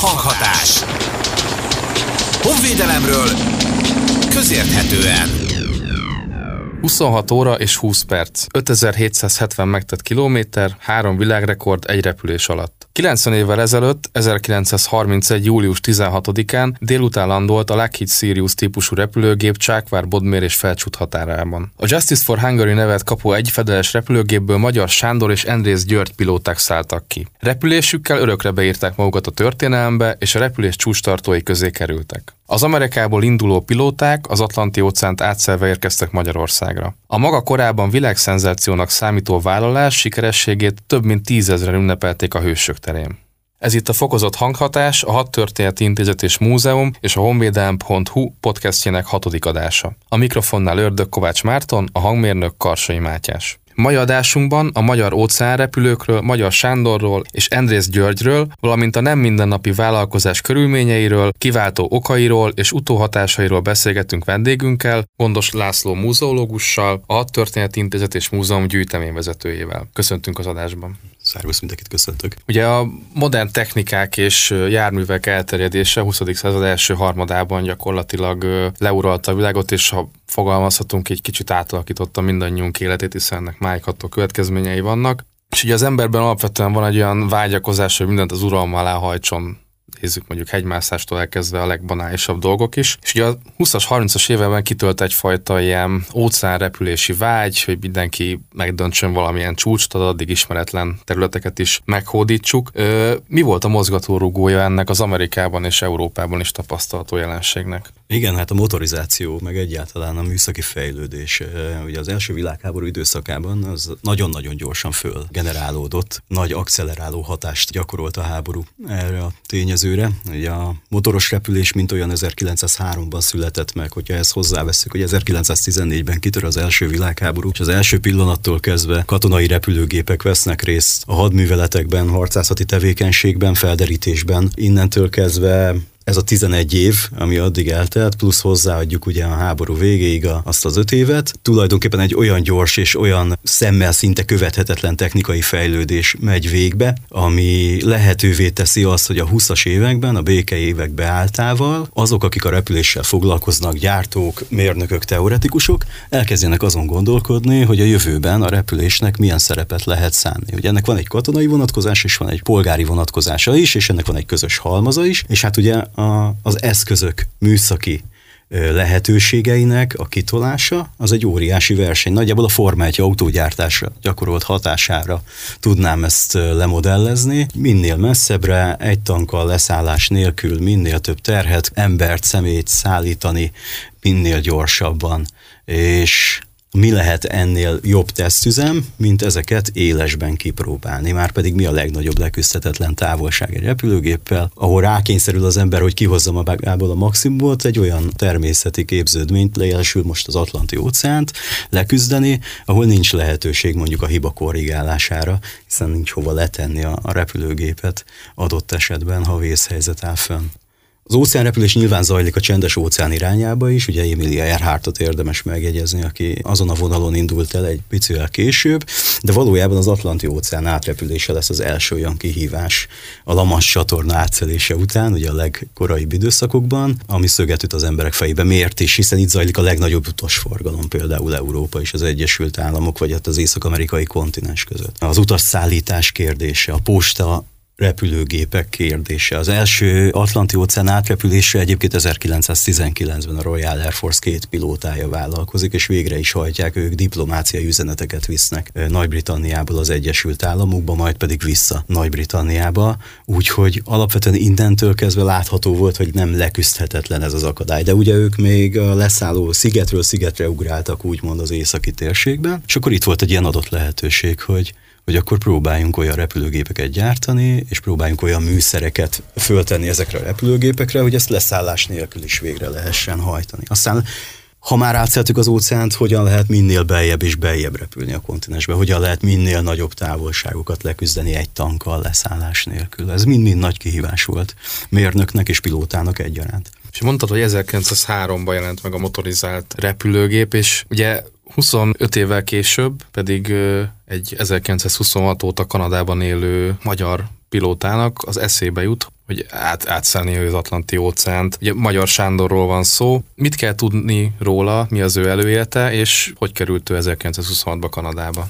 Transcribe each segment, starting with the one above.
Hanghatás. Honvédelemről közérthetően. 26 óra és 20 perc, 5770 megtett kilométer, három világrekord egy repülés alatt. 90 évvel ezelőtt, 1931. július 16-án délután landolt a Lockheed Sirius típusú repülőgép Csákvár, Bodmér és Felcsút határában. A Justice for Hungary nevet kapó egyfedeles repülőgépből Magyar Sándor és Endrész György pilóták szálltak ki. Repülésükkel örökre beírták magukat a történelembe, és a repülés csúcstartói közé kerültek. Az Amerikából induló pilóták az Atlanti óceánt átszelve érkeztek Magyarországra. A maga korában világszenzációnak számító vállalás sikerességét több mint tízezren ünnepelték a hősök terén. Ez itt a Fokozott Hanghatás, a Hat Történeti Intézet és Múzeum és a honvédelm.hu podcastjének hatodik adása. A mikrofonnál Ördög Kovács Márton, a hangmérnök Karsai Mátyás. Mai adásunkban a magyar óceánrepülőkről, Magyar Sándorról és Endrész Györgyről, valamint a nem mindennapi vállalkozás körülményeiről, kiváltó okairól és utóhatásairól beszélgetünk vendégünkkel, Gondos László múzeológussal, a Történeti Intézet és Múzeum gyűjteményvezetőjével. Köszöntünk az adásban. Szervusz, mindenkit köszöntök. Ugye a modern technikák és járművek elterjedése a 20. század első harmadában gyakorlatilag leuralta a világot, és ha fogalmazhatunk, egy kicsit átalakította mindannyiunk életét, hiszen ennek májkható következményei vannak. És ugye az emberben alapvetően van egy olyan vágyakozás, hogy mindent az uralma alá hajtson nézzük mondjuk hegymászástól elkezdve a legbanálisabb dolgok is. És ugye a 20-as, 30-as években kitölt egyfajta ilyen óceánrepülési vágy, hogy mindenki megdöntsön valamilyen csúcsot, addig ismeretlen területeket is meghódítsuk. Mi volt a mozgatórugója ennek az Amerikában és Európában is tapasztalható jelenségnek? Igen, hát a motorizáció, meg egyáltalán a műszaki fejlődés. Ugye az első világháború időszakában az nagyon-nagyon gyorsan föl generálódott, nagy akceleráló hatást gyakorolt a háború erre a tényezőre. Ugye a motoros repülés, mint olyan 1903-ban született meg, hogyha ezt hozzáveszünk, hogy 1914-ben kitör az első világháború, és az első pillanattól kezdve katonai repülőgépek vesznek részt a hadműveletekben, harcászati tevékenységben, felderítésben. Innentől kezdve ez a 11 év, ami addig eltelt, plusz hozzáadjuk ugye a háború végéig a, azt az öt évet, tulajdonképpen egy olyan gyors és olyan szemmel szinte követhetetlen technikai fejlődés megy végbe, ami lehetővé teszi azt, hogy a 20-as években, a béke évek beálltával azok, akik a repüléssel foglalkoznak, gyártók, mérnökök, teoretikusok, elkezdjenek azon gondolkodni, hogy a jövőben a repülésnek milyen szerepet lehet szánni. Ugye ennek van egy katonai vonatkozás, és van egy polgári vonatkozása is, és ennek van egy közös halmaza is, és hát ugye a, az eszközök műszaki lehetőségeinek a kitolása, az egy óriási verseny. Nagyjából a Forma 1 autógyártásra gyakorolt hatására tudnám ezt lemodellezni. Minél messzebbre, egy tankkal leszállás nélkül, minél több terhet, embert, szemét szállítani, minél gyorsabban. És mi lehet ennél jobb tesztüzem, mint ezeket élesben kipróbálni. Már pedig mi a legnagyobb leküzdhetetlen távolság egy repülőgéppel, ahol rákényszerül az ember, hogy kihozza magából a maximumot, egy olyan természeti képződményt, lejelesül most az Atlanti óceánt leküzdeni, ahol nincs lehetőség mondjuk a hiba korrigálására, hiszen nincs hova letenni a, a repülőgépet adott esetben, ha vészhelyzet áll fönn. Az óceánrepülés nyilván zajlik a csendes óceán irányába is, ugye Emilia Earhartot érdemes megjegyezni, aki azon a vonalon indult el egy picivel később, de valójában az Atlanti óceán átrepülése lesz az első olyan kihívás a Lamas csatorna átszelése után, ugye a legkorai időszakokban, ami szöget az emberek fejébe. Miért is? Hiszen itt zajlik a legnagyobb utasforgalom, például Európa és az Egyesült Államok, vagy hát az észak-amerikai kontinens között. Az utasszállítás kérdése, a posta repülőgépek kérdése. Az első Atlanti óceán átrepülése egyébként 1919-ben a Royal Air Force két pilótája vállalkozik, és végre is hajtják, ők diplomáciai üzeneteket visznek Nagy-Britanniából az Egyesült Államokba, majd pedig vissza Nagy-Britanniába, úgyhogy alapvetően innentől kezdve látható volt, hogy nem leküzdhetetlen ez az akadály. De ugye ők még a leszálló szigetről szigetre ugráltak, úgymond az északi térségben, és akkor itt volt egy ilyen adott lehetőség, hogy hogy akkor próbáljunk olyan repülőgépeket gyártani, és próbáljunk olyan műszereket föltenni ezekre a repülőgépekre, hogy ezt leszállás nélkül is végre lehessen hajtani. Aztán ha már átszeltük az óceánt, hogyan lehet minél beljebb és beljebb repülni a kontinensbe, hogyan lehet minél nagyobb távolságokat leküzdeni egy tankkal leszállás nélkül. Ez mind-mind nagy kihívás volt mérnöknek és pilótának egyaránt. És mondtad, hogy 1903-ban jelent meg a motorizált repülőgép, és ugye 25 évvel később pedig egy 1926 óta Kanadában élő magyar pilótának az eszébe jut, hogy át, átszállni az Atlanti óceánt. Ugye Magyar Sándorról van szó. Mit kell tudni róla, mi az ő előélete, és hogy került ő 1926-ba Kanadába?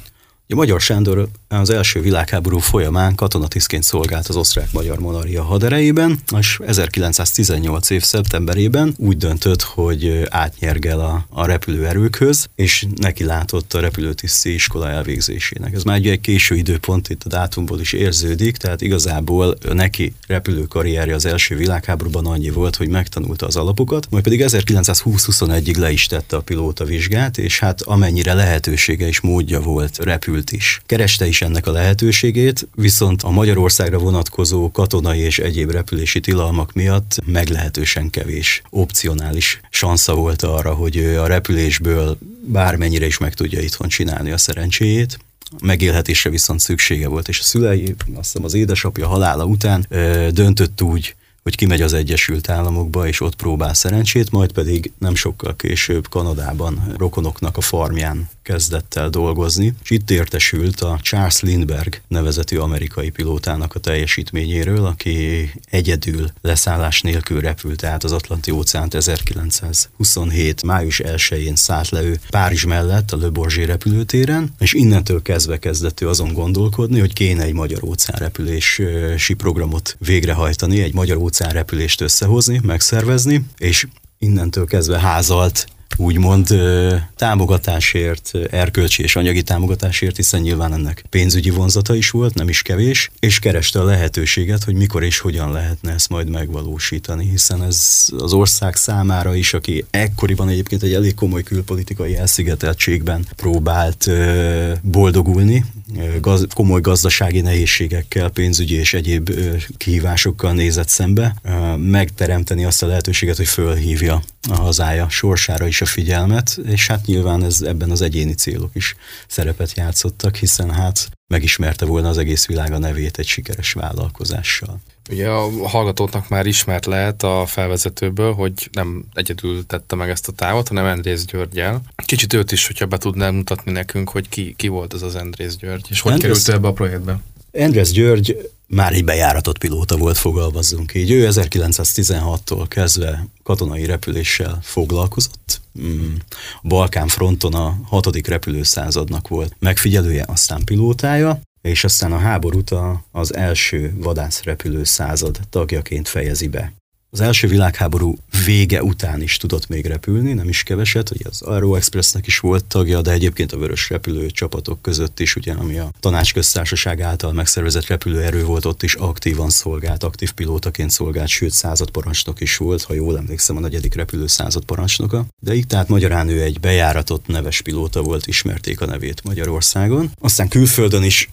A Magyar Sándor az első világháború folyamán katonatisztként szolgált az osztrák-magyar monarchia haderejében, és 1918 év szeptemberében úgy döntött, hogy átnyergel a, a repülőerőkhöz, és neki látott a repülőtiszti iskola elvégzésének. Ez már egy késő időpont, itt a dátumból is érződik, tehát igazából neki repülő karrierje az első világháborúban annyi volt, hogy megtanulta az alapokat, majd pedig 1920-21-ig le is tette a pilóta vizsgát, és hát amennyire lehetősége és módja volt, repült is. Kereste is ennek a lehetőségét, viszont a Magyarországra vonatkozó katonai és egyéb repülési tilalmak miatt meglehetősen kevés opcionális sansza volt arra, hogy a repülésből bármennyire is meg tudja itthon csinálni a szerencséjét megélhetésre viszont szüksége volt, és a szülei, azt hiszem az édesapja halála után ö, döntött úgy, hogy kimegy az Egyesült Államokba, és ott próbál szerencsét, majd pedig nem sokkal később Kanadában rokonoknak a farmján kezdett el dolgozni, és itt értesült a Charles Lindbergh nevezetű amerikai pilótának a teljesítményéről, aki egyedül leszállás nélkül repült át az Atlanti óceánt 1927. május 1-én szállt le ő Párizs mellett a Le Bourget repülőtéren, és innentől kezdve kezdett ő azon gondolkodni, hogy kéne egy magyar óceánrepülési programot végrehajtani, egy magyar óceánrepülést összehozni, megszervezni, és innentől kezdve házalt úgymond támogatásért, erkölcsi és anyagi támogatásért, hiszen nyilván ennek pénzügyi vonzata is volt, nem is kevés, és kereste a lehetőséget, hogy mikor és hogyan lehetne ezt majd megvalósítani, hiszen ez az ország számára is, aki ekkoriban egyébként egy elég komoly külpolitikai elszigeteltségben próbált boldogulni, gaz, komoly gazdasági nehézségekkel, pénzügyi és egyéb kihívásokkal nézett szembe, megteremteni azt a lehetőséget, hogy fölhívja a hazája sorsára is a figyelmet, és hát nyilván ez ebben az egyéni célok is szerepet játszottak, hiszen hát megismerte volna az egész világ a nevét egy sikeres vállalkozással. Ugye a hallgatóknak már ismert lehet a felvezetőből, hogy nem egyedül tette meg ezt a távot, hanem Endrész Györgyel. Kicsit őt is, hogyha be tudnál mutatni nekünk, hogy ki, ki volt ez az Endrész György, és hogy Endrész... került ebbe a projektbe? Endrész György már egy bejáratott pilóta volt, fogalmazzunk így. Ő 1916-tól kezdve katonai repüléssel foglalkozott. Mm, a Balkán fronton a hatodik repülőszázadnak volt megfigyelője, aztán pilótája, és aztán a háborút az első vadászrepülő század tagjaként fejezi be. Az első világháború vége után is tudott még repülni, nem is keveset, hogy az Aero Expressnek is volt tagja, de egyébként a vörös repülő csapatok között is, ugye, ami a tanácsköztársaság által megszervezett repülőerő volt, ott is aktívan szolgált, aktív pilótaként szolgált, sőt századparancsnok is volt, ha jól emlékszem, a negyedik repülő századparancsnoka. De így tehát magyarán ő egy bejáratott neves pilóta volt, ismerték a nevét Magyarországon. Aztán külföldön is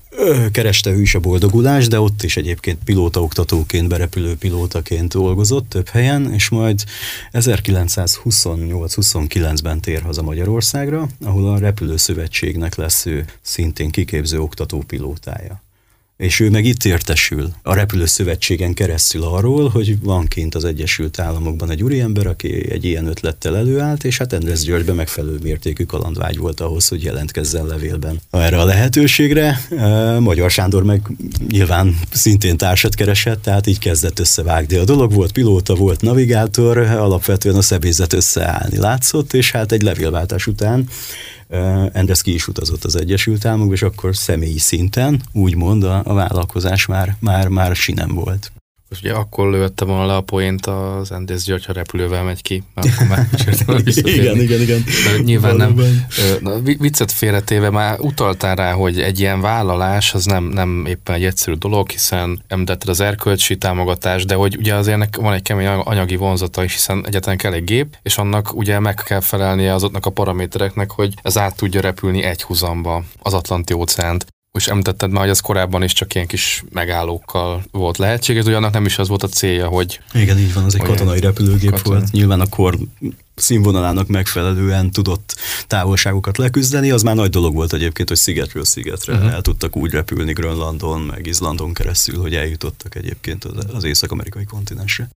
kereste ő is a boldogulást, de ott is egyébként pilótaoktatóként, berepülő pilótaként dolgozott több helyen, és majd 1928-29-ben tér haza Magyarországra, ahol a Repülőszövetségnek lesz ő szintén kiképző oktató pilótája és ő meg itt értesül a repülőszövetségen keresztül arról, hogy van kint az Egyesült Államokban egy úriember, aki egy ilyen ötlettel előállt, és hát Endres Györgybe megfelelő mértékű kalandvágy volt ahhoz, hogy jelentkezzen levélben erre a lehetőségre. Magyar Sándor meg nyilván szintén társat keresett, tehát így kezdett összevágni a dolog. Volt pilóta, volt navigátor, alapvetően a szebészet összeállni látszott, és hát egy levélváltás után Endres ki is utazott az Egyesült Államokba, és akkor személyi szinten, úgymond a, a vállalkozás már, már, már sinem volt. Most ugye akkor lőtte volna le a poént az Endész György, ha repülővel megy ki, akkor már Igen, igen, igen. De nyilván Valóban. nem. Na, viccet félretéve már utaltál rá, hogy egy ilyen vállalás az nem, nem éppen egy egyszerű dolog, hiszen említetted az erkölcsi támogatás, de hogy ugye azért van egy kemény anyagi vonzata is, hiszen egyetlen kell egy gép, és annak ugye meg kell felelnie azoknak a paramétereknek, hogy ez át tudja repülni egy húzamba az Atlanti óceánt és említetted már, hogy az korábban is csak ilyen kis megállókkal volt lehetséges, hogy annak nem is az volt a célja, hogy... Igen, így van, az egy katonai repülőgép katonai. volt. Nyilván a kor színvonalának megfelelően tudott távolságokat leküzdeni, az már nagy dolog volt egyébként, hogy szigetről szigetre uh-huh. el tudtak úgy repülni Grönlandon, meg Izlandon keresztül, hogy eljutottak egyébként az, az észak-amerikai kontinensre.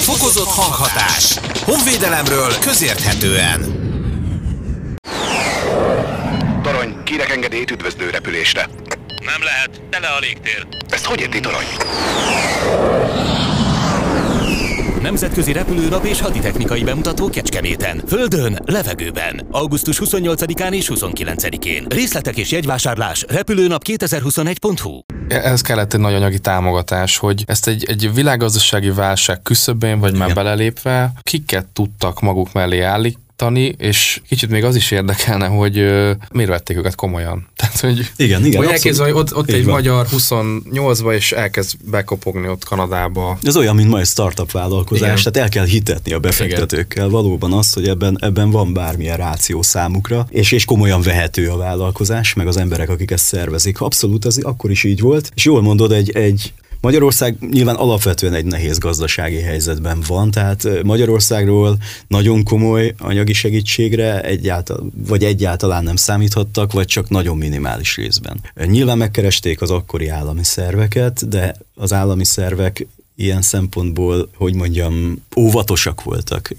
Fokozott hanghatás. Honvédelemről közérthetően. Torony, kérek engedélyt üdvözlő repülésre. Nem lehet, tele a légtér. Ezt hogy érti, torony? Nemzetközi repülőnap és haditechnikai bemutató Kecskeméten. Földön, levegőben. Augusztus 28-án és 29-én. Részletek és jegyvásárlás repülőnap2021.hu Ez kellett egy nagy anyagi támogatás, hogy ezt egy, egy világgazdasági válság küszöbén, vagy már Igen. belelépve, kiket tudtak maguk mellé állítani, és kicsit még az is érdekelne, hogy ö, miért vették őket komolyan. Tehát, hogy, Igen, igen, Hogy abszolút. elképzel, hogy ott, ott egy van. magyar 28-ba, és elkezd bekopogni ott Kanadába. Ez olyan, mint ma egy startup vállalkozás, Igen. tehát el kell hitetni a befektetőkkel valóban azt, hogy ebben, ebben van bármilyen ráció számukra, és, és komolyan vehető a vállalkozás, meg az emberek, akik ezt szervezik. Abszolút ez akkor is így volt, és jól mondod, egy, egy Magyarország nyilván alapvetően egy nehéz gazdasági helyzetben van, tehát Magyarországról nagyon komoly anyagi segítségre egyáltalán, vagy egyáltalán nem számíthattak, vagy csak nagyon minimális részben. Nyilván megkeresték az akkori állami szerveket, de az állami szervek ilyen szempontból, hogy mondjam, óvatosak voltak.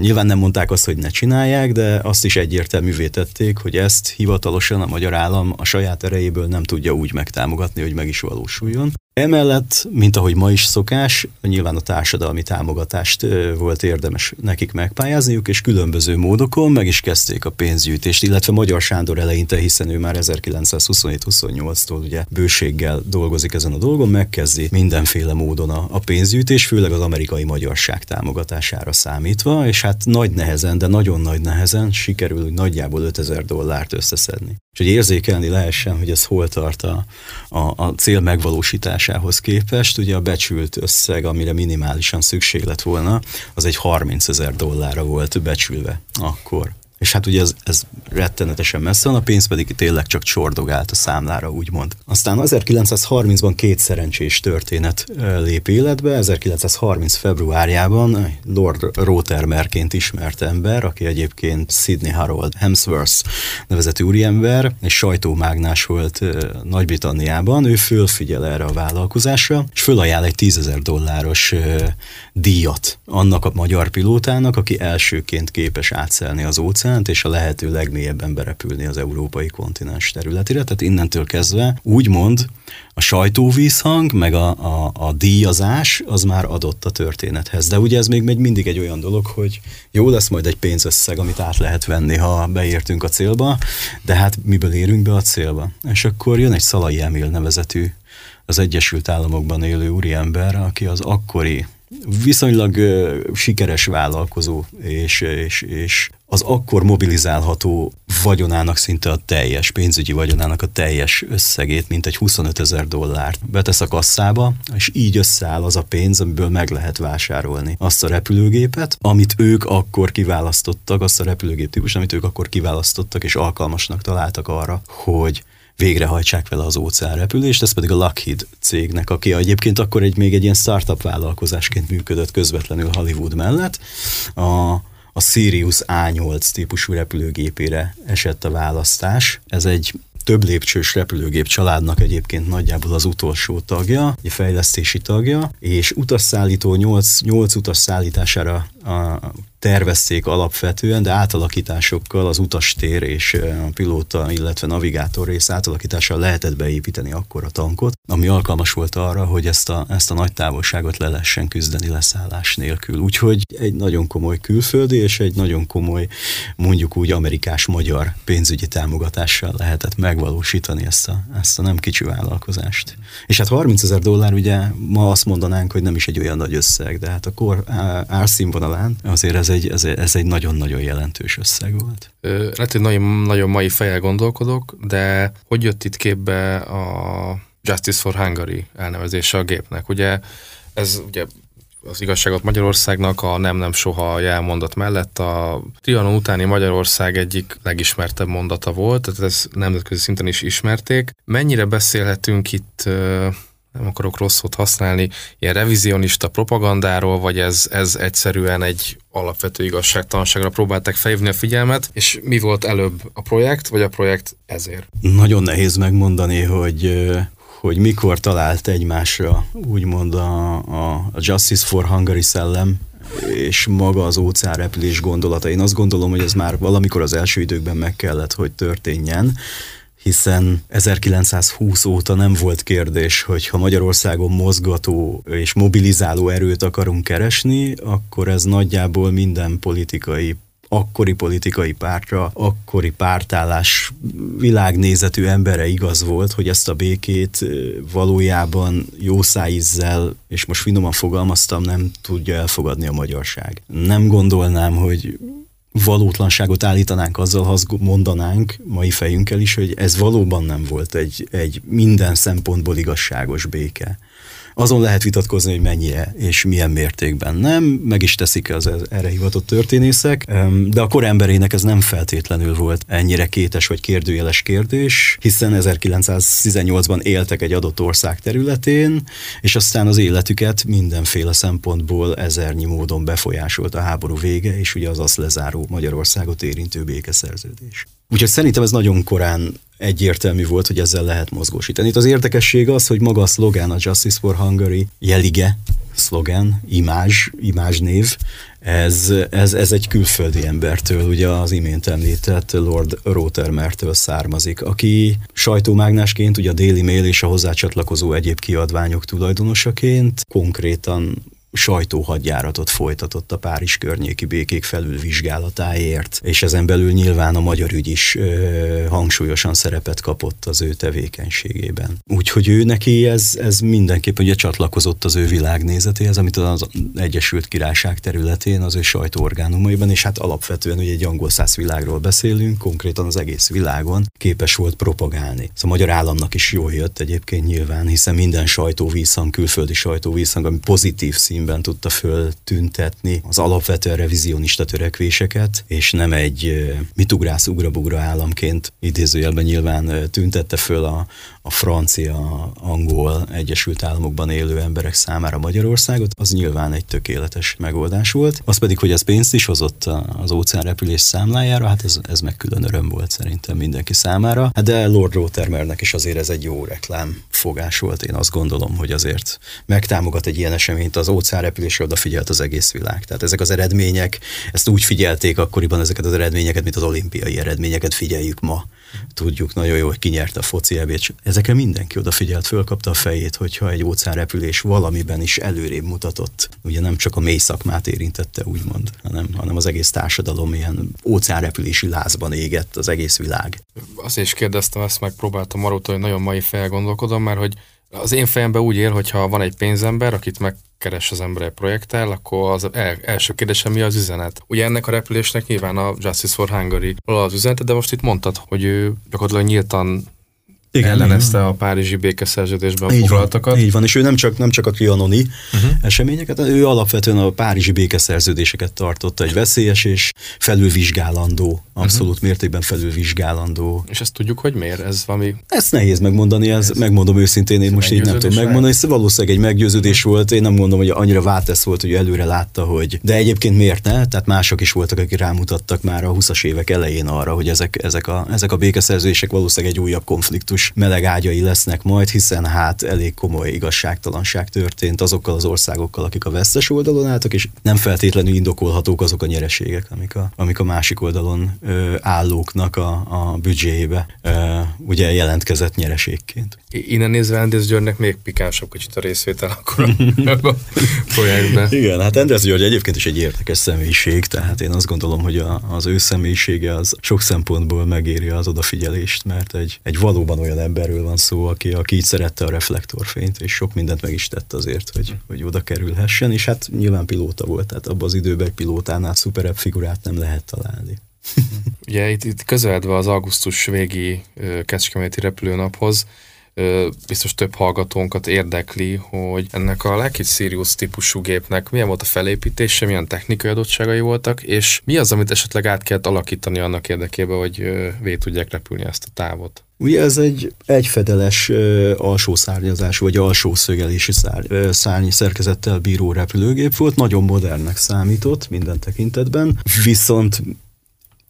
Nyilván nem mondták azt, hogy ne csinálják, de azt is egyértelművé tették, hogy ezt hivatalosan a magyar állam a saját erejéből nem tudja úgy megtámogatni, hogy meg is valósuljon. Emellett, mint ahogy ma is szokás, nyilván a társadalmi támogatást volt érdemes nekik megpályázniuk, és különböző módokon meg is kezdték a pénzgyűjtést, illetve Magyar Sándor eleinte, hiszen ő már 1927-28-tól ugye bőséggel dolgozik ezen a dolgon, megkezdi mindenféle módon a, a pénzgyűjtés, főleg az amerikai magyarság támogatására számítva, és hát nagy nehezen, de nagyon nagy nehezen sikerül úgy nagyjából 5000 dollárt összeszedni. És hogy érzékelni lehessen, hogy ez hol tart a, a, a cél megvalósításához képest, ugye a becsült összeg, amire minimálisan szükség lett volna, az egy 30 ezer dollárra volt becsülve akkor. És hát ugye ez, ez rettenetesen messze van, a pénz pedig tényleg csak csordogált a számlára, úgymond. Aztán 1930-ban két szerencsés történet lép életbe. 1930 februárjában Lord Rothermerként ismert ember, aki egyébként Sidney Harold Hemsworth nevezetű úriember, és sajtómágnás volt Nagy-Britanniában. Ő fölfigyel erre a vállalkozásra, és fölajánl egy 10 ezer dolláros díjat annak a magyar pilótának, aki elsőként képes átszelni az óceánt, és a lehető legmélyebben berepülni az európai kontinens területére. Tehát innentől kezdve úgymond a sajtóvízhang, meg a, a, a díjazás az már adott a történethez. De ugye ez még még mindig egy olyan dolog, hogy jó lesz majd egy pénzösszeg, amit át lehet venni, ha beértünk a célba, de hát miből érünk be a célba? És akkor jön egy Szalai Emil nevezetű az Egyesült Államokban élő úriember, aki az akkori viszonylag sikeres vállalkozó, és, és, és az akkor mobilizálható vagyonának szinte a teljes, pénzügyi vagyonának a teljes összegét, mint egy 25 ezer dollárt betesz a kasszába, és így összeáll az a pénz, amiből meg lehet vásárolni azt a repülőgépet, amit ők akkor kiválasztottak, azt a repülőgép típus, amit ők akkor kiválasztottak, és alkalmasnak találtak arra, hogy végrehajtsák vele az óceánrepülést, ez pedig a Lockheed cégnek, aki egyébként akkor egy, még egy ilyen startup vállalkozásként működött közvetlenül Hollywood mellett. A, a Sirius A8 típusú repülőgépére esett a választás. Ez egy több lépcsős repülőgép családnak egyébként nagyjából az utolsó tagja, egy fejlesztési tagja, és utasszállító 8, 8 utas szállítására a, tervezték alapvetően, de átalakításokkal az utastér és a pilóta, illetve navigátor rész átalakítással lehetett beépíteni akkor a tankot, ami alkalmas volt arra, hogy ezt a, ezt a nagy távolságot le lehessen küzdeni leszállás nélkül. Úgyhogy egy nagyon komoly külföldi és egy nagyon komoly, mondjuk úgy amerikás-magyar pénzügyi támogatássál lehetett megvalósítani ezt a, ezt a nem kicsi vállalkozást. És hát 30 ezer dollár ugye ma azt mondanánk, hogy nem is egy olyan nagy összeg, de hát a kor árszínvonalán azért ez egy, ez, ez egy nagyon-nagyon jelentős összeg volt. Ö, Lehet, hogy nagyon, nagyon mai fejjel gondolkodok, de hogy jött itt képbe a Justice for Hungary elnevezése a gépnek? Ugye ez ugye az igazságot Magyarországnak a nem nem soha jelmondat mellett a Trianon utáni Magyarország egyik legismertebb mondata volt, tehát ez nemzetközi szinten is ismerték. Mennyire beszélhetünk itt nem akarok rossz szót használni, ilyen revizionista propagandáról, vagy ez, ez egyszerűen egy alapvető igazságtalanságra próbálták felhívni a figyelmet, és mi volt előbb a projekt, vagy a projekt ezért? Nagyon nehéz megmondani, hogy hogy mikor talált egymásra úgymond a, a Justice for Hungary szellem, és maga az óceánrepülés gondolata. Én azt gondolom, hogy ez már valamikor az első időkben meg kellett, hogy történjen, hiszen 1920 óta nem volt kérdés, hogy ha Magyarországon mozgató és mobilizáló erőt akarunk keresni, akkor ez nagyjából minden politikai akkori politikai pártra, akkori pártállás világnézetű embere igaz volt, hogy ezt a békét valójában jó szájízzel, és most finoman fogalmaztam, nem tudja elfogadni a magyarság. Nem gondolnám, hogy valótlanságot állítanánk azzal, ha azt mondanánk mai fejünkkel is, hogy ez valóban nem volt egy, egy minden szempontból igazságos béke. Azon lehet vitatkozni, hogy mennyire és milyen mértékben nem, meg is teszik az erre hivatott történészek, de a kor emberének ez nem feltétlenül volt ennyire kétes vagy kérdőjeles kérdés, hiszen 1918-ban éltek egy adott ország területén, és aztán az életüket mindenféle szempontból ezernyi módon befolyásolt a háború vége, és ugye az azt lezáró Magyarországot érintő békeszerződés. Úgyhogy szerintem ez nagyon korán egyértelmű volt, hogy ezzel lehet mozgósítani. Itt az érdekesség az, hogy maga a szlogán, a Justice for Hungary jelige szlogán, imázs, imázsnév, ez, ez, ez egy külföldi embertől, ugye az imént említett Lord Rothermertől származik, aki sajtómágnásként, ugye a Daily Mail és a hozzácsatlakozó egyéb kiadványok tulajdonosaként konkrétan sajtóhadjáratot folytatott a Párizs környéki békék felülvizsgálatáért, és ezen belül nyilván a magyar ügy is ö, hangsúlyosan szerepet kapott az ő tevékenységében. Úgyhogy ő neki ez, ez mindenképp ugye csatlakozott az ő világnézetéhez, amit az Egyesült Királyság területén, az ő sajtóorgánumaiban, és hát alapvetően ugye egy angol száz világról beszélünk, konkrétan az egész világon képes volt propagálni. Szóval a magyar államnak is jól jött egyébként nyilván, hiszen minden sajtóvízhang, külföldi sajtóvízhang, ami pozitív szín filmben tudta föltüntetni az alapvetően revizionista törekvéseket, és nem egy mitugrász ugrabugra államként idézőjelben nyilván tüntette föl a, a francia, angol, Egyesült Államokban élő emberek számára Magyarországot, az nyilván egy tökéletes megoldás volt. Az pedig, hogy ez pénzt is hozott az óceánrepülés számlájára, hát ez, ez meg külön öröm volt szerintem mindenki számára. Hát de Lord Rothermernek is azért ez egy jó reklám fogás volt. Én azt gondolom, hogy azért megtámogat egy ilyen eseményt az óceánrepülésre odafigyelt az egész világ. Tehát ezek az eredmények, ezt úgy figyelték akkoriban ezeket az eredményeket, mint az olimpiai eredményeket figyeljük ma. Tudjuk nagyon jó, hogy ki nyerte a foci ebét. Ezekre mindenki odafigyelt, fölkapta a fejét, hogyha egy óceánrepülés valamiben is előrébb mutatott. Ugye nem csak a mély szakmát érintette, úgymond, hanem, hanem az egész társadalom ilyen óceánrepülési lázban égett, az egész világ. Azért is kérdeztem, ezt megpróbáltam arról, hogy nagyon mai felgondolkodom, mert hogy az én fejemben úgy él, hogyha van egy pénzember, akit megkeres az ember egy projekttel, akkor az el, első kérdésem mi az üzenet. Ugye ennek a repülésnek nyilván a Justice for Hungary az üzenet, de most itt mondtad, hogy ő gyakorlatilag nyíltan igen, ellenezte igen. a Párizsi békeszerződésben így foglaltakat. Van, így van, és ő nem csak, nem csak a trianoni uh-huh. eseményeket, ő alapvetően a Párizsi békeszerződéseket tartotta egy veszélyes és felülvizsgálandó, abszolút uh-huh. mértékben felülvizsgálandó. És ezt tudjuk, hogy miért? Ez valami... Ezt nehéz megmondani, ez, ez megmondom őszintén, én most így nem tudom megmondani, ez valószínűleg egy meggyőződés uh-huh. volt, én nem mondom, hogy annyira váltesz volt, hogy előre látta, hogy... De egyébként miért ne? Tehát mások is voltak, akik rámutattak már a 20-as évek elején arra, hogy ezek, ezek, a, ezek a békeszerződések valószínűleg egy újabb konfliktus konfliktus meleg ágyai lesznek majd, hiszen hát elég komoly igazságtalanság történt azokkal az országokkal, akik a vesztes oldalon álltak, és nem feltétlenül indokolhatók azok a nyereségek, amik a, amik a másik oldalon ö, állóknak a, a büdzséjébe ö, ugye jelentkezett nyereségként. Innen nézve Andrész Györgynek még pikánsabb kicsit a részvétel akkor a projektben. Igen, hát Andrész György egyébként is egy érdekes személyiség, tehát én azt gondolom, hogy a, az ő személyisége az sok szempontból megéri az odafigyelést, mert egy, egy valóban olyan olyan emberről van szó, aki, aki így szerette a reflektorfényt, és sok mindent meg is tett azért, hogy, hogy oda kerülhessen, és hát nyilván pilóta volt, tehát abban az időben egy pilótánál szuperebb figurát nem lehet találni. Ugye itt, itt közeledve az augusztus végi Kecskeméti repülőnaphoz, biztos több hallgatónkat érdekli, hogy ennek a Lockheed Sirius típusú gépnek milyen volt a felépítése, milyen technikai adottságai voltak, és mi az, amit esetleg át kellett alakítani annak érdekében, hogy vé tudják repülni ezt a távot? Ugye ez egy egyfedeles uh, alsó szárnyazás, vagy alsó szögelési szárny, uh, szárny szerkezettel bíró repülőgép volt, nagyon modernnek számított minden tekintetben, viszont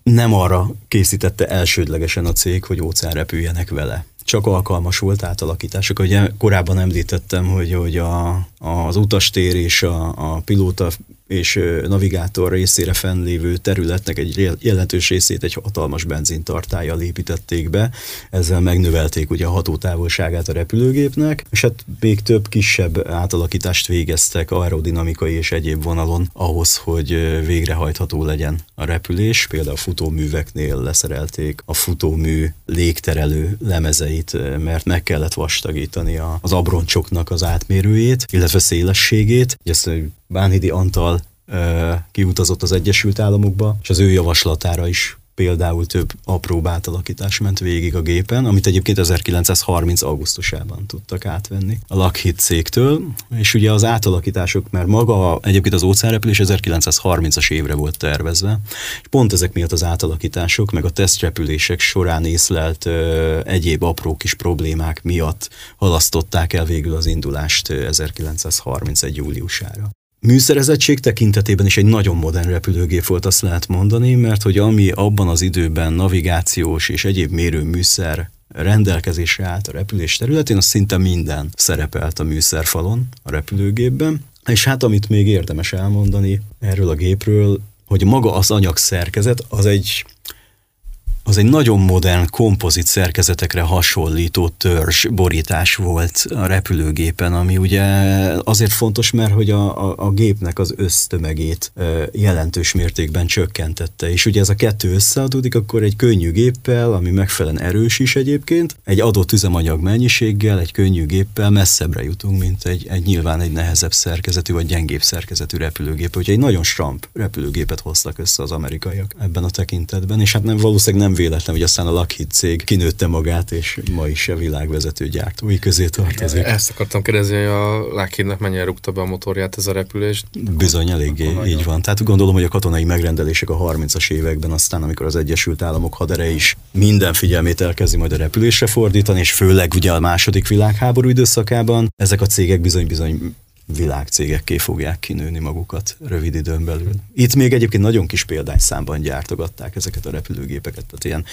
nem arra készítette elsődlegesen a cég, hogy óceán repüljenek vele csak alkalmas volt átalakítások. Ugye korábban említettem, hogy, hogy a, az utastér és a, a pilóta és navigátor részére fennlévő területnek egy jelentős részét egy hatalmas benzintartályjal építették be, ezzel megnövelték ugye a hatótávolságát a repülőgépnek, és hát még több kisebb átalakítást végeztek aerodinamikai és egyéb vonalon ahhoz, hogy végrehajtható legyen a repülés. Például a futóműveknél leszerelték a futómű légterelő lemezeit, mert meg kellett vastagítani az abroncsoknak az átmérőjét, illetve szélességét. Ezt Bánhidi Antal kiutazott az Egyesült Államokba, és az ő javaslatára is például több apró átalakítás ment végig a gépen, amit egyébként 1930. augusztusában tudtak átvenni a Lockheed cégtől, és ugye az átalakítások, mert maga egyébként az óceánrepülés 1930-as évre volt tervezve, és pont ezek miatt az átalakítások, meg a tesztrepülések során észlelt ö, egyéb apró kis problémák miatt halasztották el végül az indulást 1931. júliusára. Műszerezettség tekintetében is egy nagyon modern repülőgép volt, azt lehet mondani, mert hogy ami abban az időben navigációs és egyéb mérőműszer rendelkezésre állt a repülés területén, az szinte minden szerepelt a műszerfalon a repülőgépben. És hát amit még érdemes elmondani erről a gépről, hogy maga az anyag szerkezet az egy az egy nagyon modern kompozit szerkezetekre hasonlító törzs borítás volt a repülőgépen, ami ugye azért fontos, mert hogy a, a, a gépnek az össztömegét jelentős mértékben csökkentette, és ugye ez a kettő összeadódik, akkor egy könnyű géppel, ami megfelelően erős is egyébként, egy adott üzemanyag mennyiséggel, egy könnyű géppel messzebbre jutunk, mint egy, egy nyilván egy nehezebb szerkezetű vagy gyengébb szerkezetű repülőgép. Úgyhogy egy nagyon stramp repülőgépet hoztak össze az amerikaiak ebben a tekintetben, és hát nem valószínűleg nem nem véletlen, hogy aztán a Lockheed cég kinőtte magát, és ma is a világvezető gyártói közé tartozik. Ezt akartam kérdezni, hogy a Lockheednek mennyire rúgta be a motorját ez a repülés? Bizony, eléggé, így van. Tehát gondolom, hogy a katonai megrendelések a 30-as években, aztán amikor az Egyesült Államok hadere is minden figyelmét elkezdi majd a repülésre fordítani, és főleg ugye a második világháború időszakában, ezek a cégek bizony-bizony világcégekké fogják kinőni magukat rövid időn belül. Itt még egyébként nagyon kis példányszámban gyártogatták ezeket a repülőgépeket, tehát ilyen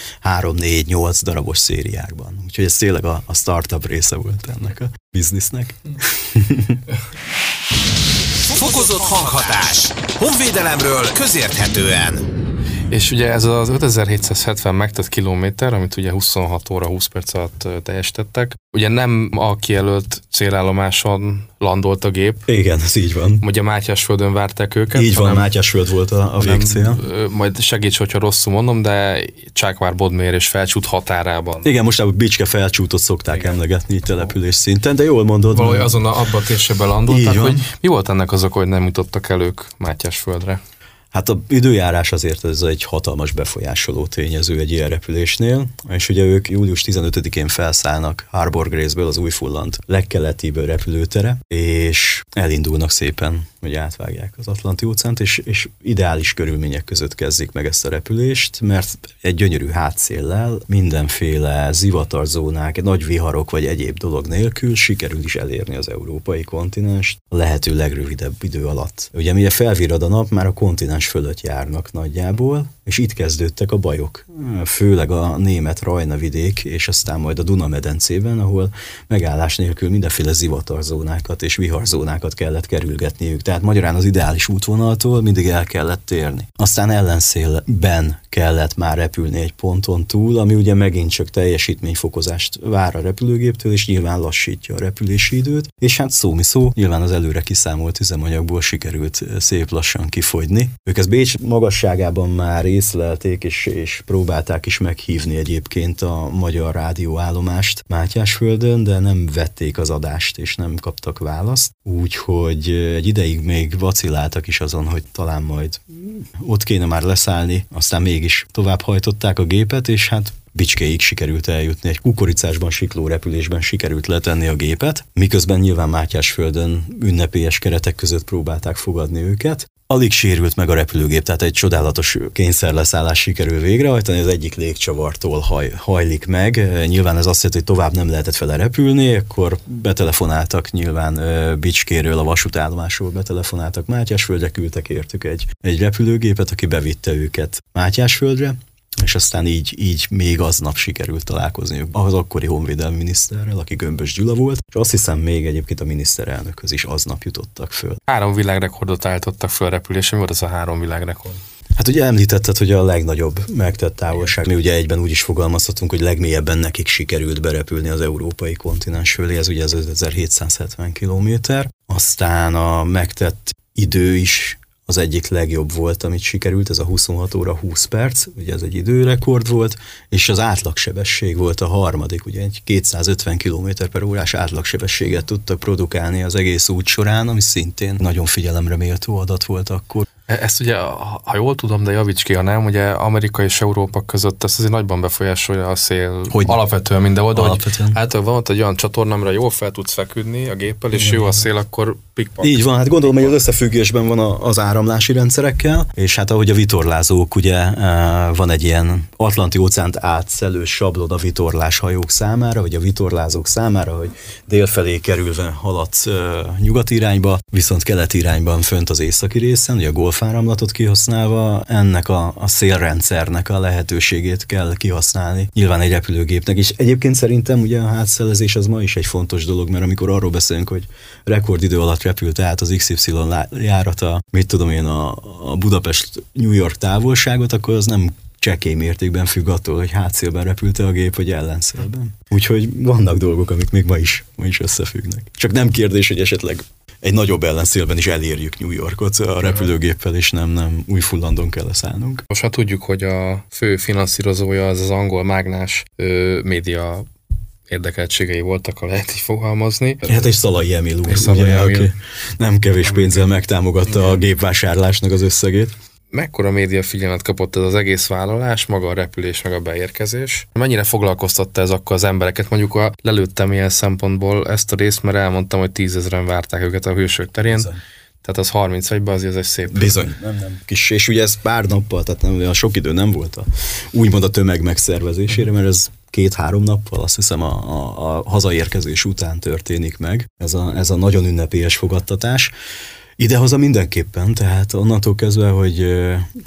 3-4-8 darabos szériákban. Úgyhogy ez tényleg a, a startup része volt ennek a biznisznek. Fokozott hanghatás. Honvédelemről közérthetően. És ugye ez az 5770 megtett kilométer, amit ugye 26 óra 20 perc alatt teljesítettek, ugye nem a kijelölt célállomáson landolt a gép. Igen, ez így van. Ugye Mátyásföldön várták őket. Így van, Mátyásföld volt a, a végcél. Majd segíts, hogyha rosszul mondom, de Csákvár Bodmér és Felcsút határában. Igen, most a Bicske Felcsútot szokták Igen. emlegetni itt település szinten, de jól mondod. Valahogy azon a, abba a térségben landoltak, hogy mi volt ennek azok, hogy nem jutottak el ők Mátyásföldre? Hát a időjárás azért ez egy hatalmas befolyásoló tényező egy ilyen repülésnél, és ugye ők július 15-én felszállnak Harbor Grace-ből, az újfullant legkeletibb repülőtere, és elindulnak szépen hogy átvágják az Atlanti óceánt, és, és ideális körülmények között kezdik meg ezt a repülést, mert egy gyönyörű hátszéllel, mindenféle zivatarzónák, nagy viharok vagy egyéb dolog nélkül sikerül is elérni az európai kontinenst a lehető legrövidebb idő alatt. Ugye mire felvirad a nap, már a kontinens fölött járnak nagyjából, és itt kezdődtek a bajok. Főleg a német Rajna vidék, és aztán majd a Duna-medencében, ahol megállás nélkül mindenféle zivatarzónákat és viharzónákat kellett kerülgetniük tehát magyarán az ideális útvonaltól mindig el kellett térni. Aztán ellenszélben kellett már repülni egy ponton túl, ami ugye megint csak teljesítményfokozást vár a repülőgéptől, és nyilván lassítja a repülési időt, és hát szó mi szó, nyilván az előre kiszámolt üzemanyagból sikerült szép lassan kifogyni. Ők ezt Bécs magasságában már észlelték, és, és próbálták is meghívni egyébként a magyar rádióállomást Mátyásföldön, de nem vették az adást, és nem kaptak választ. Úgyhogy egy ideig még vaciláltak is azon, hogy talán majd ott kéne már leszállni, aztán mégis tovább hajtották a gépet, és hát Bicskéig sikerült eljutni, egy kukoricásban sikló repülésben sikerült letenni a gépet, miközben nyilván Mátyásföldön ünnepélyes keretek között próbálták fogadni őket. Alig sérült meg a repülőgép, tehát egy csodálatos kényszerleszállás sikerül végrehajtani, az egyik légcsavartól haj, hajlik meg. Nyilván ez azt jelenti, hogy tovább nem lehetett vele repülni, akkor betelefonáltak nyilván Bicskéről, a vasútállomásról betelefonáltak Mátyásföldre, küldtek értük egy, egy repülőgépet, aki bevitte őket Mátyásföldre, és aztán így, így még aznap sikerült találkozni az akkori honvédelmi miniszterrel, aki Gömbös Gyula volt, és azt hiszem még egyébként a miniszterelnökhöz is aznap jutottak föl. Három világrekordot állítottak föl repülésen, mi volt az a három világrekord? Hát ugye említetted, hogy a legnagyobb megtett távolság. Mi ugye egyben úgy is fogalmazhatunk, hogy legmélyebben nekik sikerült berepülni az európai kontinens fölé, ez ugye az 1770 kilométer. Aztán a megtett idő is az egyik legjobb volt, amit sikerült, ez a 26 óra 20 perc, ugye ez egy időrekord volt, és az átlagsebesség volt a harmadik, ugye egy 250 km per órás átlagsebességet tudtak produkálni az egész út során, ami szintén nagyon figyelemre méltó adat volt akkor. E, ezt ugye, ha jól tudom, de javíts ki, ha nem, ugye Amerika és Európa között ezt azért nagyban befolyásolja a szél hogy alapvetően mindenhol, de alapvetően. hogy hát van ott egy olyan csatorna, amire jól fel tudsz feküdni a géppel, és jó a szél, akkor pikpak. Így van, hát gondolom, hogy az összefüggésben van az áramlási rendszerekkel, és hát ahogy a vitorlázók, ugye e, van egy ilyen Atlanti óceánt átszelő sablon a vitorlás hajók számára, vagy a vitorlázók számára, hogy délfelé kerülve haladsz e, nyugati irányba, viszont keleti irányban fönt az északi részen, ugye a Golf áramlatot kihasználva ennek a, a szélrendszernek a lehetőségét kell kihasználni. Nyilván egy repülőgépnek is. Egyébként szerintem ugye a hátszelezés az ma is egy fontos dolog, mert amikor arról beszélünk, hogy rekordidő alatt repült át az XY járata, mit tudom én, a, a Budapest-New York távolságot, akkor az nem csekély mértékben függ attól, hogy hátszélben repült a gép, vagy ellenszélben. Úgyhogy vannak dolgok, amik még ma is, ma is összefüggnek. Csak nem kérdés, hogy esetleg egy nagyobb ellenszélben is elérjük New Yorkot a repülőgéppel, és nem, nem új fullandon kell leszállnunk. Most hát tudjuk, hogy a fő finanszírozója az az angol mágnás ö, média érdekeltségei voltak, ha lehet így fogalmazni. Hát és Szalai Emil úr, ugye, aki nem kevés pénzzel megtámogatta a gépvásárlásnak az összegét mekkora média figyelmet kapott ez az egész vállalás, maga a repülés, meg a beérkezés? Mennyire foglalkoztatta ez akkor az embereket? Mondjuk a, lelőttem ilyen szempontból ezt a részt, mert elmondtam, hogy tízezeren várták őket a hősök terén. Bizony. Tehát az 31-ben azért ez egy szép. Bizony. Nem, nem. Kis, és ugye ez pár nappal, tehát nem, olyan sok idő nem volt a, úgymond a tömeg megszervezésére, mert ez két-három nappal, azt hiszem a, a, a hazaérkezés után történik meg, ez a, ez a nagyon ünnepélyes fogadtatás. Idehaza mindenképpen, tehát onnantól kezdve, hogy,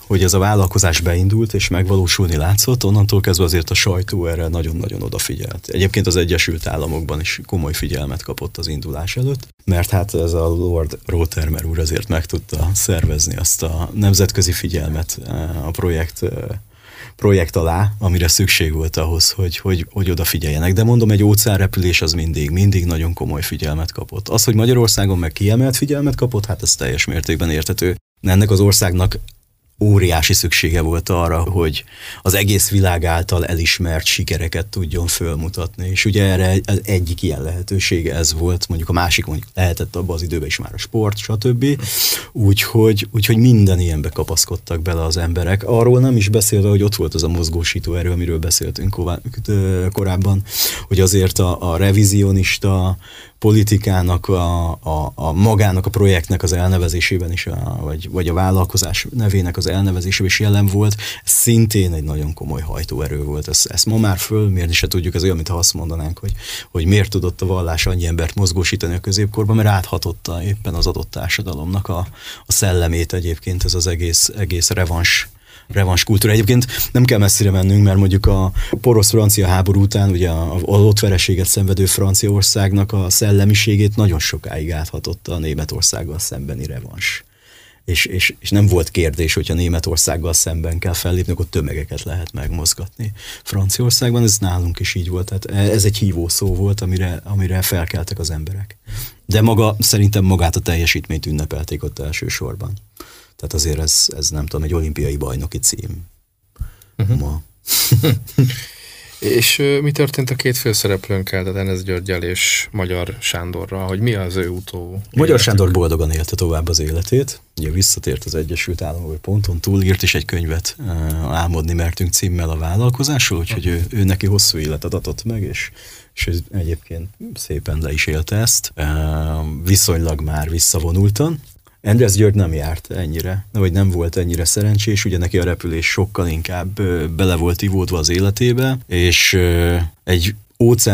hogy ez a vállalkozás beindult és megvalósulni látszott, onnantól kezdve azért a sajtó erre nagyon-nagyon odafigyelt. Egyébként az Egyesült Államokban is komoly figyelmet kapott az indulás előtt, mert hát ez a Lord Rotermer úr azért meg tudta szervezni azt a nemzetközi figyelmet a projekt projekt alá, amire szükség volt ahhoz, hogy, hogy, hogy odafigyeljenek. De mondom, egy óceánrepülés az mindig, mindig nagyon komoly figyelmet kapott. Az, hogy Magyarországon meg kiemelt figyelmet kapott, hát ez teljes mértékben értető. Ennek az országnak óriási szüksége volt arra, hogy az egész világ által elismert sikereket tudjon fölmutatni. És ugye erre egyik ilyen lehetősége ez volt, mondjuk a másik mondjuk lehetett abban az időben is már a sport, stb. Úgyhogy, úgyhogy minden ilyenbe kapaszkodtak bele az emberek. Arról nem is beszélve, hogy ott volt az a mozgósító erő, amiről beszéltünk korábban, hogy azért a, a revizionista politikának, a, a, a magának a projektnek az elnevezésében is, a, vagy, vagy a vállalkozás nevének az elnevezésében is jelen volt, szintén egy nagyon komoly hajtóerő volt. Ezt, ezt ma már fölmérni se tudjuk, ez olyan, mintha azt mondanánk, hogy, hogy miért tudott a vallás annyi embert mozgósítani a középkorban, mert áthatotta éppen az adott társadalomnak a, a szellemét egyébként ez az egész, egész revans revans kultúra. Egyébként nem kell messzire mennünk, mert mondjuk a porosz-francia háború után ugye a, ott vereséget szenvedő Franciaországnak a szellemiségét nagyon sokáig áthatotta a Németországgal szembeni revans. És, és, és nem volt kérdés, hogyha Németországgal szemben kell fellépni, akkor tömegeket lehet megmozgatni. Franciaországban ez nálunk is így volt, tehát ez egy hívó szó volt, amire, amire felkeltek az emberek. De maga, szerintem magát a teljesítményt ünnepelték ott elsősorban. Tehát azért ez, ez nem tudom, egy olimpiai bajnoki cím uh-huh. ma. és mi történt a két főszereplőnkkel, tehát Enes Györgyel és Magyar Sándorral, hogy mi az ő utó? Magyar életük? Sándor boldogan élte tovább az életét, ugye visszatért az Egyesült Államok ponton túl, írt is egy könyvet, Álmodni mertünk címmel a vállalkozásról, úgyhogy ő, ő neki hosszú életet adott meg, és és egyébként szépen le is élte ezt, viszonylag már visszavonultan, András György nem járt ennyire, vagy nem volt ennyire szerencsés, ugye neki a repülés sokkal inkább bele volt ivódva az életébe, és egy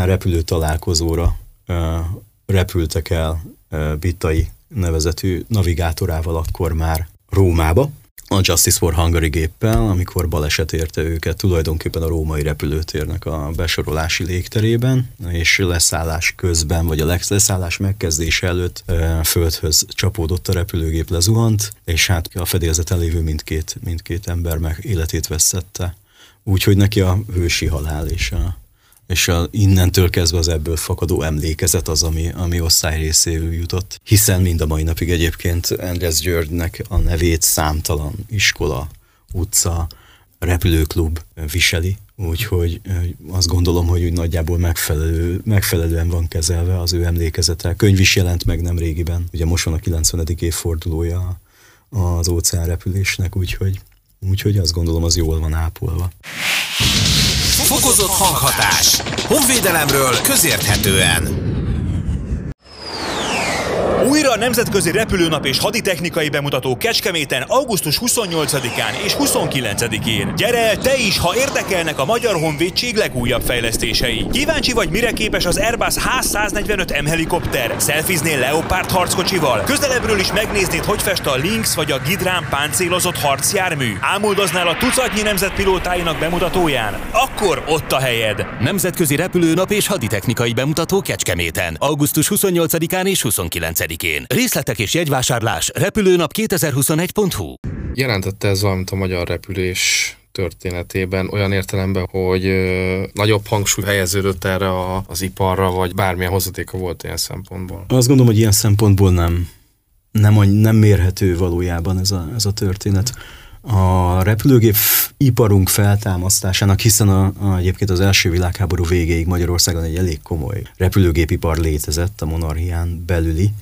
repülő találkozóra repültek el Bittai nevezetű navigátorával akkor már Rómába, a Justice for Hungary géppel, amikor baleset érte őket tulajdonképpen a római repülőtérnek a besorolási légterében, és leszállás közben, vagy a leszállás megkezdése előtt földhöz csapódott a repülőgép, lezuhant, és hát a fedélzeten lévő mindkét, mindkét ember meg életét veszette. Úgyhogy neki a hősi halál és a és a, innentől kezdve az ebből fakadó emlékezet az, ami, ami osztály részéül jutott. Hiszen mind a mai napig egyébként András Györgynek a nevét számtalan iskola, utca, repülőklub viseli, úgyhogy azt gondolom, hogy úgy nagyjából megfelelő, megfelelően van kezelve az ő emlékezete. Könyv is jelent meg nem régiben, ugye most van a 90. évfordulója az óceánrepülésnek, úgyhogy, úgyhogy azt gondolom, az jól van ápolva. Fokozott hanghatás. Honvédelemről közérthetően. Újra a Nemzetközi Repülőnap és Haditechnikai Bemutató Kecskeméten augusztus 28-án és 29-én. Gyere el te is, ha érdekelnek a Magyar Honvédség legújabb fejlesztései. Kíváncsi vagy mire képes az Airbus H145M helikopter? Szelfiznél Leopard harckocsival? Közelebbről is megnéznéd, hogy fest a Lynx vagy a Gidrán páncélozott harcjármű? Ámuldoznál a tucatnyi nemzetpilótáinak bemutatóján? Akkor ott a helyed! Nemzetközi Repülőnap és Haditechnikai Bemutató Kecskeméten. Augusztus 28-án és 29 én Részletek és jegyvásárlás repülőnap2021.hu Jelentette ez valamit a magyar repülés történetében olyan értelemben, hogy ö, nagyobb hangsúly helyeződött erre a, az iparra, vagy bármilyen hozadéka volt ilyen szempontból? Azt gondolom, hogy ilyen szempontból nem. Nem, nem mérhető valójában ez a, ez a történet. A repülőgép iparunk feltámasztásának, hiszen a, a, egyébként az első világháború végéig Magyarországon egy elég komoly repülőgépipar létezett a monarchián belüli,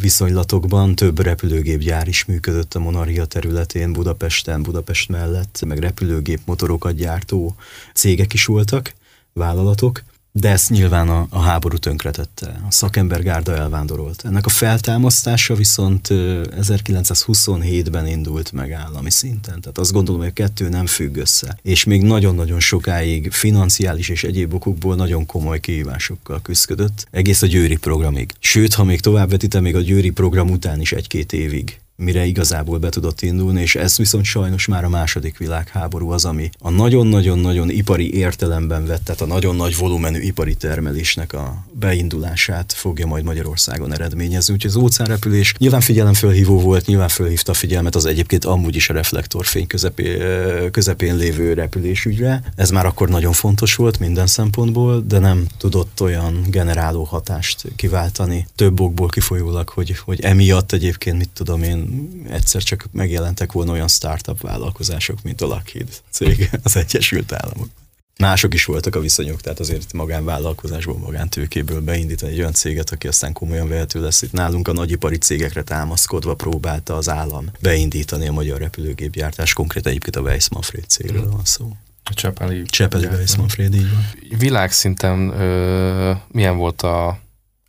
viszonylatokban több repülőgépgyár is működött a monarchia területén, Budapesten, Budapest mellett, meg repülőgép motorokat gyártó cégek is voltak, vállalatok, de ezt nyilván a, a háború tönkretette. A szakembergárda elvándorolt. Ennek a feltámasztása viszont 1927-ben indult meg állami szinten. Tehát azt gondolom, hogy a kettő nem függ össze. És még nagyon-nagyon sokáig financiális és egyéb okokból nagyon komoly kihívásokkal küzdött, egész a győri programig. Sőt, ha még tovább vetitem, még a győri program után is egy-két évig mire igazából be tudott indulni, és ez viszont sajnos már a második világháború az, ami a nagyon-nagyon-nagyon ipari értelemben vett, tehát a nagyon nagy volumenű ipari termelésnek a beindulását fogja majd Magyarországon eredményezni. Úgyhogy az óceánrepülés nyilván figyelemfölhívó volt, nyilván fölhívta a figyelmet az egyébként amúgy is a reflektorfény közepén, közepén lévő repülésügyre. Ez már akkor nagyon fontos volt minden szempontból, de nem tudott olyan generáló hatást kiváltani több okból kifolyólag, hogy, hogy emiatt egyébként mit tudom én egyszer csak megjelentek volna olyan startup vállalkozások, mint a Lockheed cég az Egyesült Államok. Mások is voltak a viszonyok, tehát azért magánvállalkozásból, magántőkéből beindítani egy olyan céget, aki aztán komolyan vehető lesz. Itt nálunk a nagyipari cégekre támaszkodva próbálta az állam beindítani a magyar repülőgépgyártás, konkrétan egyébként a Weiss-Manfred cégről van szó. A Csepeli. Csepeli Weiss-Manfred, így van. Világszinten ö, milyen volt a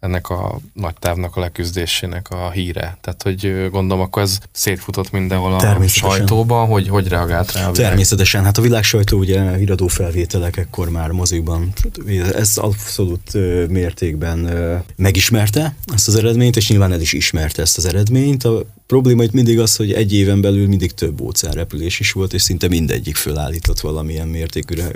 ennek a nagy távnak a leküzdésének a híre. Tehát, hogy gondolom, akkor ez szétfutott mindenhol a sajtóban, hogy hogy reagált rá a világ. Természetesen, hát a világ sajtó ugye híradó felvételek ekkor már mozikban, ez abszolút mértékben megismerte ezt az eredményt, és nyilván el is ismerte ezt az eredményt. A probléma itt mindig az, hogy egy éven belül mindig több óceánrepülés is volt, és szinte mindegyik fölállított valamilyen mértékűre.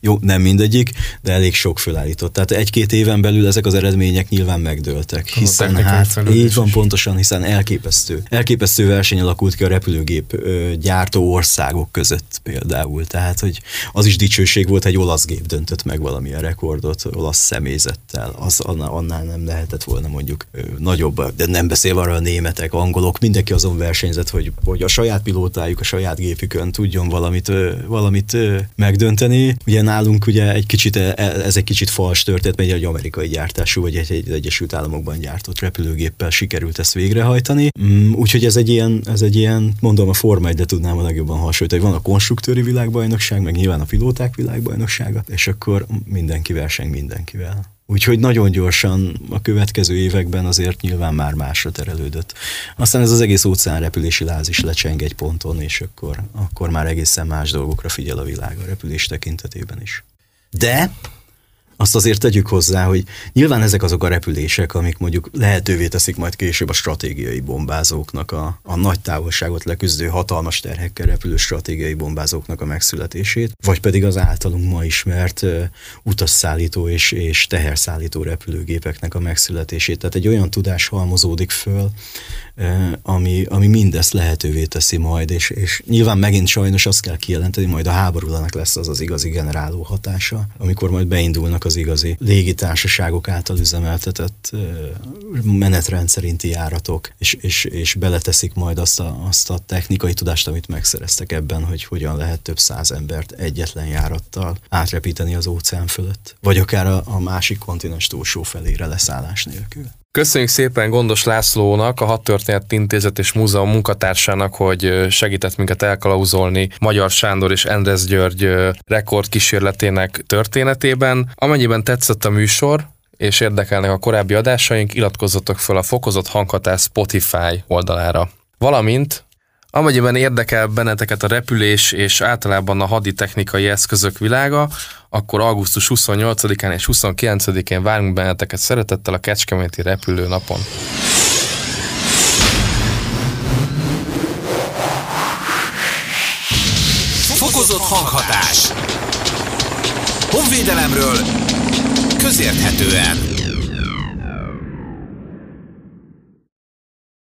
Jó, nem mindegyik, de elég sok fölállított. Tehát egy-két éven belül ezek az eredmények nyilván megdőltek. Hiszen hát így van pontosan, hiszen elképesztő. Elképesztő verseny alakult ki a repülőgép ö, gyártó országok között például. Tehát, hogy az is dicsőség volt, egy olasz gép döntött meg valamilyen rekordot olasz személyzettel. Az annál, annál nem lehetett volna mondjuk ö, nagyobb, de nem beszél arra a németek, angolok, mindenki azon versenyzett, hogy, hogy a saját pilótájuk, a saját gépükön tudjon valamit, valamit megdönteni. Ugye nálunk ugye egy kicsit, e, ez egy kicsit fals történet, mert egy amerikai gyártású, vagy egy, egy Egyesült Államokban gyártott repülőgéppel sikerült ezt végrehajtani. Mm, úgyhogy ez egy ilyen, ez egy ilyen, mondom a Forma 1 tudnám a legjobban hasonlítani. Van a konstruktőri világbajnokság, meg nyilván a pilóták világbajnoksága, és akkor mindenki verseng mindenkivel. Úgyhogy nagyon gyorsan a következő években azért nyilván már másra terelődött. Aztán ez az egész óceánrepülési láz is lecseng egy ponton, és akkor, akkor már egészen más dolgokra figyel a világ a repülés tekintetében is. De azt azért tegyük hozzá, hogy nyilván ezek azok a repülések, amik mondjuk lehetővé teszik majd később a stratégiai bombázóknak, a, a nagy távolságot leküzdő hatalmas terhekkel repülő stratégiai bombázóknak a megszületését, vagy pedig az általunk ma ismert uh, utasszállító és, és teherszállító repülőgépeknek a megszületését. Tehát egy olyan tudás halmozódik föl, ami, ami mindezt lehetővé teszi majd, és, és nyilván megint sajnos azt kell kijelenteni, majd a háborúnak lesz az az igazi generáló hatása, amikor majd beindulnak az igazi légitársaságok által üzemeltetett menetrend szerinti járatok, és, és, és beleteszik majd azt a, azt a technikai tudást, amit megszereztek ebben, hogy hogyan lehet több száz embert egyetlen járattal átrepíteni az óceán fölött, vagy akár a, a másik kontinens túlsó felére leszállás nélkül. Köszönjük szépen Gondos Lászlónak, a Hat Történet Intézet és Múzeum munkatársának, hogy segített minket elkalauzolni Magyar Sándor és Endres György rekordkísérletének történetében. Amennyiben tetszett a műsor, és érdekelnek a korábbi adásaink, iratkozzatok fel a Fokozott Hanghatás Spotify oldalára. Valamint Amennyiben érdekel benneteket a repülés és általában a haditechnikai eszközök világa, akkor augusztus 28-án és 29-én várunk benneteket szeretettel a Kecskeméti repülőnapon. Fokozott hanghatás. Honvédelemről közérthetően.